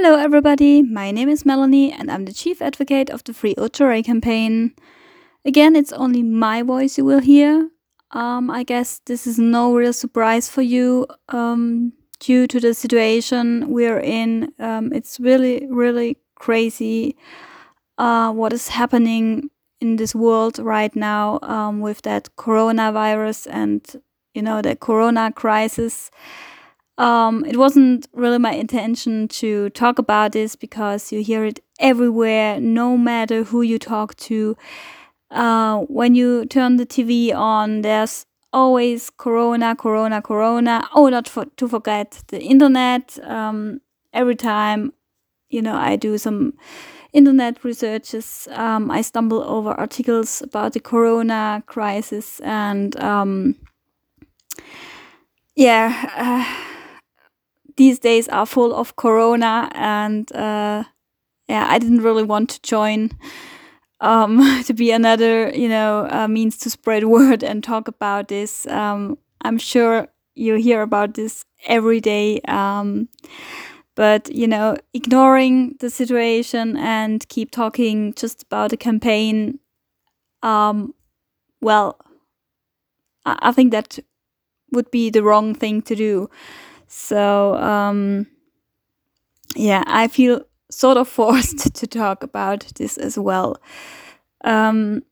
Hello, everybody. My name is Melanie, and I'm the chief advocate of the Free Ochorai campaign. Again, it's only my voice you will hear. Um, I guess this is no real surprise for you um, due to the situation we're in. Um, it's really, really crazy uh, what is happening in this world right now um, with that coronavirus and you know the corona crisis. Um, it wasn't really my intention to talk about this because you hear it everywhere, no matter who you talk to. Uh, when you turn the TV on, there's always Corona, Corona, Corona. Oh, not for, to forget the internet. Um, every time, you know, I do some internet researches, um, I stumble over articles about the Corona crisis and um, yeah. Uh, these days are full of corona and uh, yeah i didn't really want to join um, to be another you know uh, means to spread word and talk about this. Um, i'm sure you hear about this every day um, but you know ignoring the situation and keep talking just about the campaign um, well I, I think that would be the wrong thing to do so, um, yeah, I feel sort of forced to talk about this as well. Um,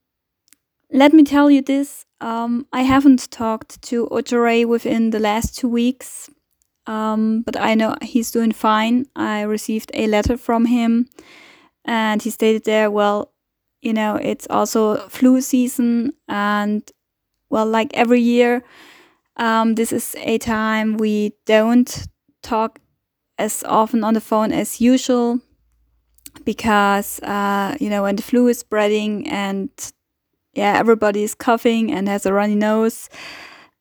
let me tell you this um, I haven't talked to Ochorai within the last two weeks, um, but I know he's doing fine. I received a letter from him, and he stated there, well, you know, it's also flu season, and well, like every year, um, this is a time we don't talk as often on the phone as usual because uh, you know when the flu is spreading and yeah everybody is coughing and has a runny nose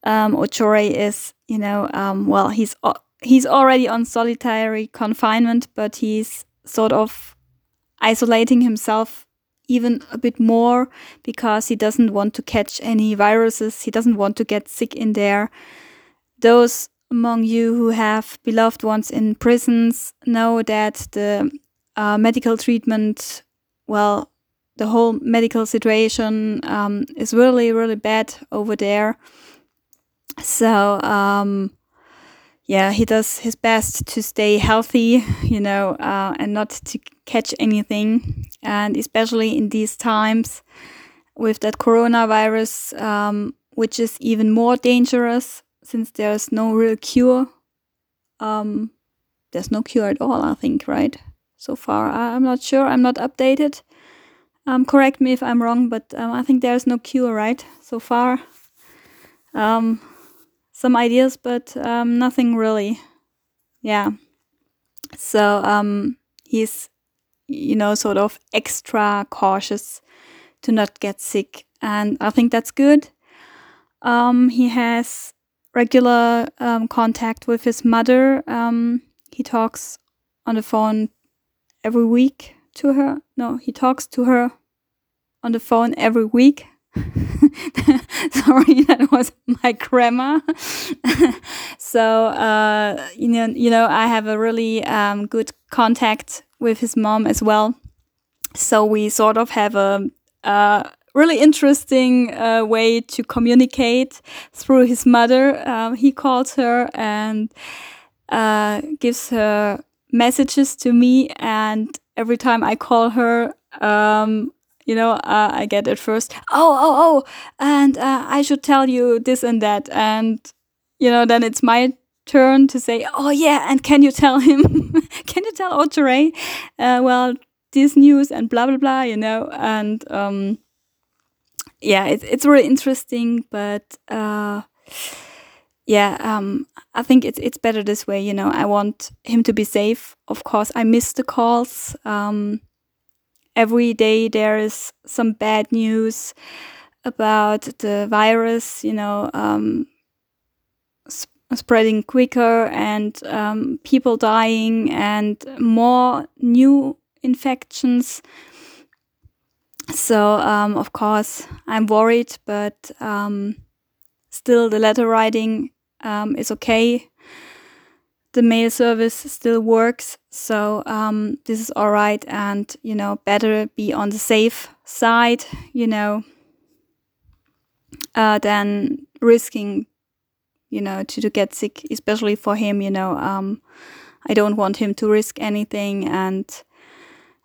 um, Ochorai is you know um, well he's he's already on solitary confinement but he's sort of isolating himself even a bit more because he doesn't want to catch any viruses. He doesn't want to get sick in there. Those among you who have beloved ones in prisons know that the uh, medical treatment, well, the whole medical situation um, is really, really bad over there. So, um, yeah, he does his best to stay healthy, you know, uh, and not to catch anything. And especially in these times with that coronavirus, um, which is even more dangerous since there's no real cure. Um, there's no cure at all, I think, right? So far, I'm not sure. I'm not updated. Um, correct me if I'm wrong, but um, I think there's no cure, right? So far. Um, some ideas, but um, nothing really. Yeah. So um, he's, you know, sort of extra cautious to not get sick, and I think that's good. Um, he has regular um, contact with his mother. Um, he talks on the phone every week to her. No, he talks to her on the phone every week Sorry, that was my grammar. so uh, you know, you know, I have a really um, good contact with his mom as well. So we sort of have a, really interesting uh, way to communicate through his mother. Um, he calls her and uh, gives her messages to me, and every time I call her, um, you know, uh, I get at first, oh, oh, oh, and uh, I should tell you this and that. And, you know, then it's my turn to say, oh, yeah, and can you tell him, can you tell Ochorai, uh, well, this news and blah, blah, blah, you know, and, um, yeah, it, it's really interesting, but, uh, yeah, um, I think it's it's better this way. You know, I want him to be safe. Of course, I miss the calls. Um, every day there is some bad news about the virus, you know, um, sp spreading quicker and um, people dying and more new infections. So, um, of course, I'm worried, but um, still the letter writing um, is okay. The mail service still works. So um, this is all right. And, you know, better be on the safe side, you know, uh, than risking, you know, to, to get sick, especially for him, you know. Um, I don't want him to risk anything. And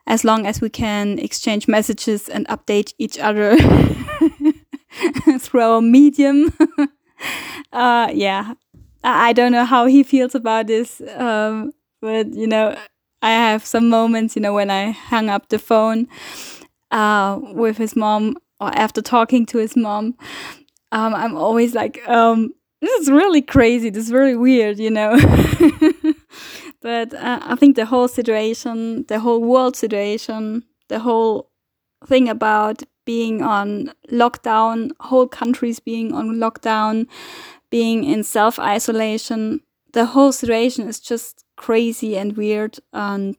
as long as we can exchange messages and update each other through our medium, uh, yeah, I don't know how he feels about this, um, but you know, I have some moments, you know, when I hung up the phone uh, with his mom or after talking to his mom, um, I'm always like, um, this is really crazy. This is really weird, you know. but uh, I think the whole situation, the whole world situation, the whole thing about being on lockdown, whole countries being on lockdown, being in self isolation. The whole situation is just crazy and weird. And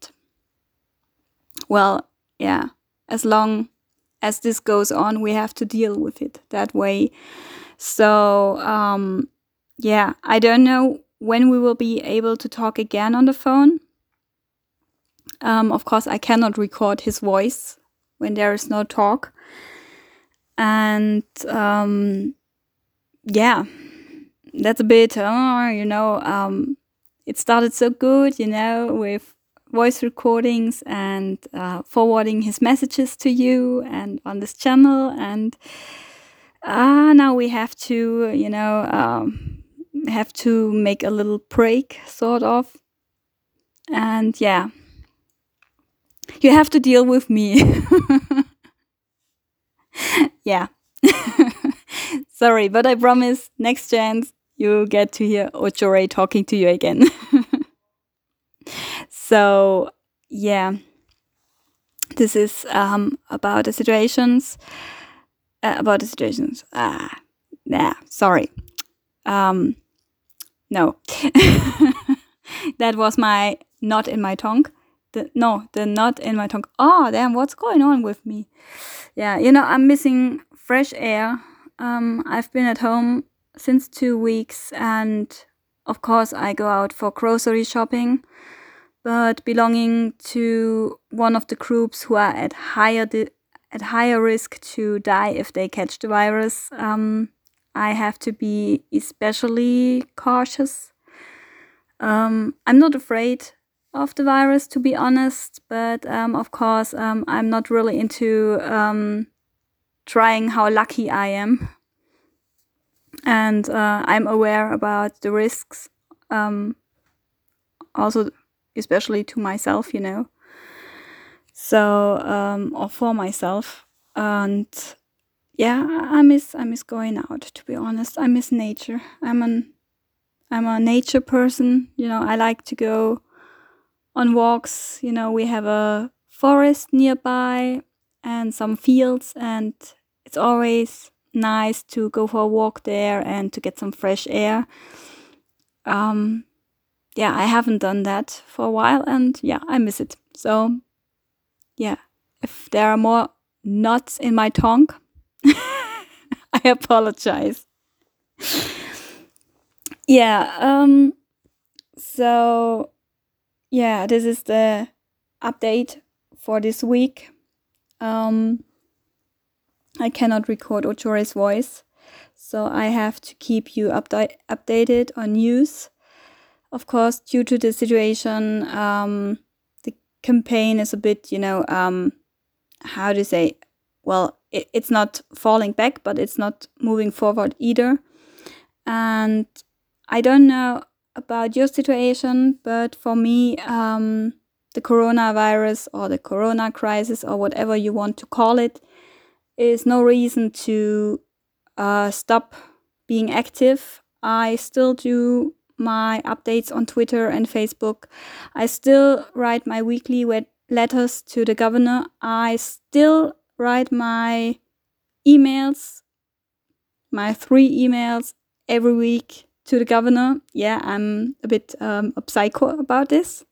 well, yeah, as long as this goes on, we have to deal with it that way. So, um, yeah, I don't know when we will be able to talk again on the phone. Um, of course, I cannot record his voice when there is no talk. And um, yeah, that's a bit, oh, you know, um, it started so good, you know, with voice recordings and uh, forwarding his messages to you and on this channel. And uh, now we have to, you know, um, have to make a little break, sort of. And yeah, you have to deal with me. yeah. Sorry, but I promise next chance you get to hear Ochore talking to you again. so, yeah, this is um, about the situations. Uh, about the situations. Ah, nah, sorry. Um, no, that was my knot in my tongue. The no, the knot in my tongue. Oh, damn! What's going on with me? Yeah, you know, I'm missing fresh air. Um, I've been at home since two weeks, and of course, I go out for grocery shopping. But belonging to one of the groups who are at higher at higher risk to die if they catch the virus, um, I have to be especially cautious. Um, I'm not afraid of the virus, to be honest, but um, of course, um, I'm not really into um, trying how lucky I am and uh, I'm aware about the risks, um, also especially to myself, you know. So um, or for myself, and yeah, I miss I miss going out. To be honest, I miss nature. I'm an I'm a nature person. You know, I like to go on walks. You know, we have a forest nearby and some fields, and it's always nice to go for a walk there and to get some fresh air. Um, yeah, I haven't done that for a while and yeah, I miss it. So, yeah, if there are more knots in my tongue, I apologize. yeah, um, so yeah, this is the update for this week. Um, I cannot record Ochore's voice, so I have to keep you upda- updated on news. Of course, due to the situation, um, the campaign is a bit, you know, um, how to say, well, it, it's not falling back, but it's not moving forward either. And I don't know about your situation, but for me, um, the coronavirus or the corona crisis or whatever you want to call it is no reason to uh, stop being active. I still do my updates on Twitter and Facebook. I still write my weekly letters to the governor. I still write my emails, my three emails every week to the governor. Yeah, I'm a bit um, a psycho about this.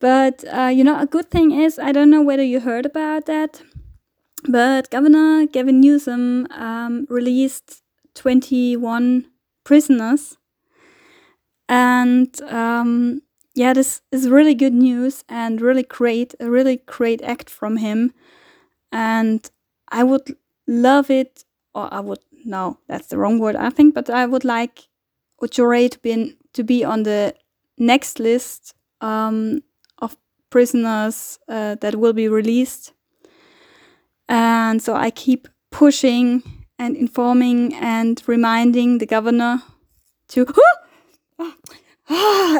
But uh, you know, a good thing is, I don't know whether you heard about that. But Governor Gavin Newsom um, released 21 prisoners And um, yeah, this is really good news and really great, a really great act from him. And I would love it, or I would no, that's the wrong word, I think, but I would like Ochore to be in, to be on the next list um, of prisoners uh, that will be released. And so I keep pushing and informing and reminding the governor to. Oh, oh!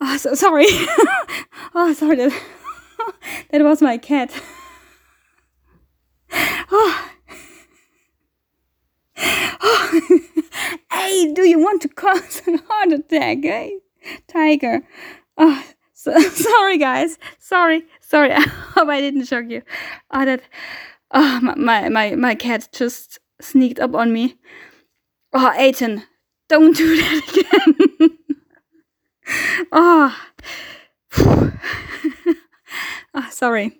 Oh, so, sorry. oh, sorry. That, that was my cat. oh. oh. hey, do you want to cause a heart attack? Hey, tiger. Oh, so, sorry, guys. Sorry, sorry. I hope I didn't shock you. Oh, that. Oh, my, my, my cat just sneaked up on me. Oh, Aiden, don't do that again. oh. oh, sorry.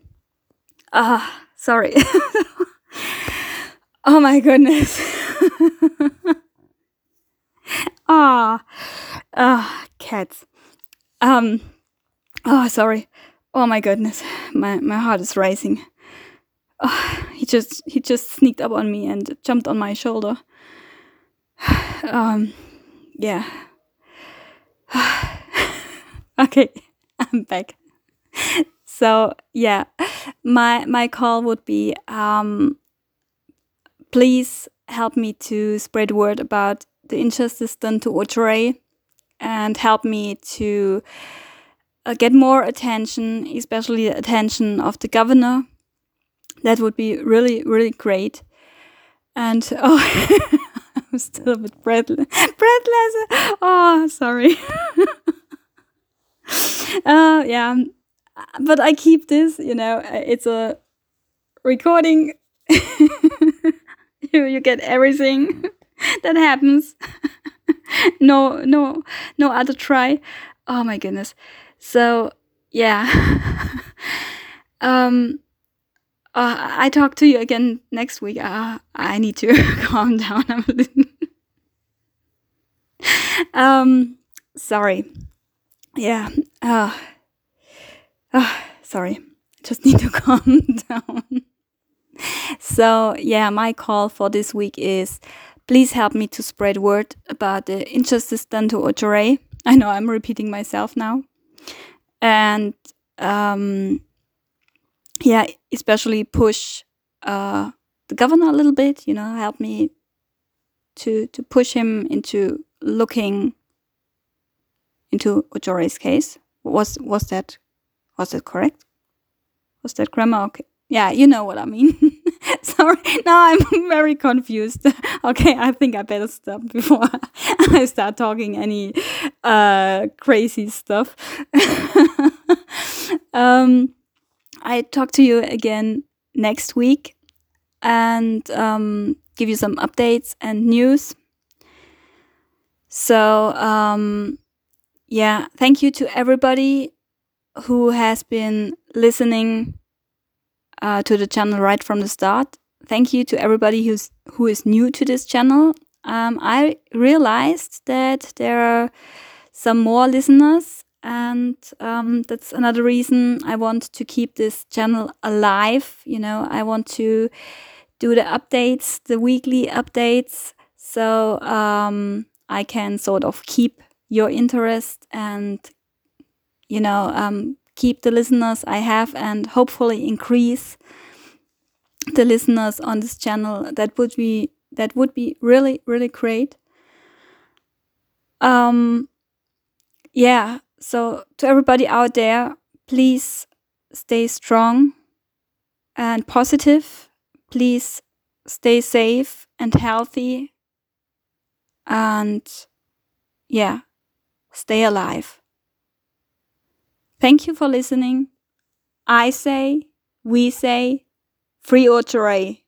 Ah, oh, sorry. oh my goodness. Ah, ah, cats. Um, oh, sorry. Oh my goodness, my my heart is racing. Oh, he just he just sneaked up on me and jumped on my shoulder. um, yeah. okay, I'm back. So yeah, my my call would be um, please help me to spread word about the injustice done to Ochore and help me to uh, get more attention, especially the attention of the governor. That would be really, really great. And oh, I'm still a bit breathless. breathless. Oh, sorry. uh, yeah, but I keep this. You know, it's a recording. you, you get everything. that happens. no, no, no other try. Oh my goodness. So yeah. um. Uh, I talk to you again next week. Uh, I need to calm down. Um. Sorry. Yeah. Uh. Uh, sorry. Just need to calm down. so yeah, my call for this week is Please help me to spread word about the injustice done to Ochore. I know I'm repeating myself now. And um, yeah, especially push uh, the governor a little bit, you know, help me to to push him into looking into Ochore's case. Was was that was that correct? Was that grammar okay? Yeah, you know what I mean. Sorry, now I'm very confused. okay, I think I better stop before I start talking any uh, crazy stuff. um, I talk to you again next week and um, give you some updates and news. So, um, yeah, thank you to everybody who has been listening uh, to the channel right from the start. Thank you to everybody who's who is new to this channel. Um, I realized that there are some more listeners, and um, that's another reason I want to keep this channel alive. You know, I want to do the updates, the weekly updates, so um, I can sort of keep your interest and you know um, keep the listeners I have and hopefully increase the listeners on this channel. That would be that would be really really great. Um yeah, so to everybody out there, please stay strong and positive. Please stay safe and healthy. And yeah, stay alive. Thank you for listening. I say, we say, free or Ochore.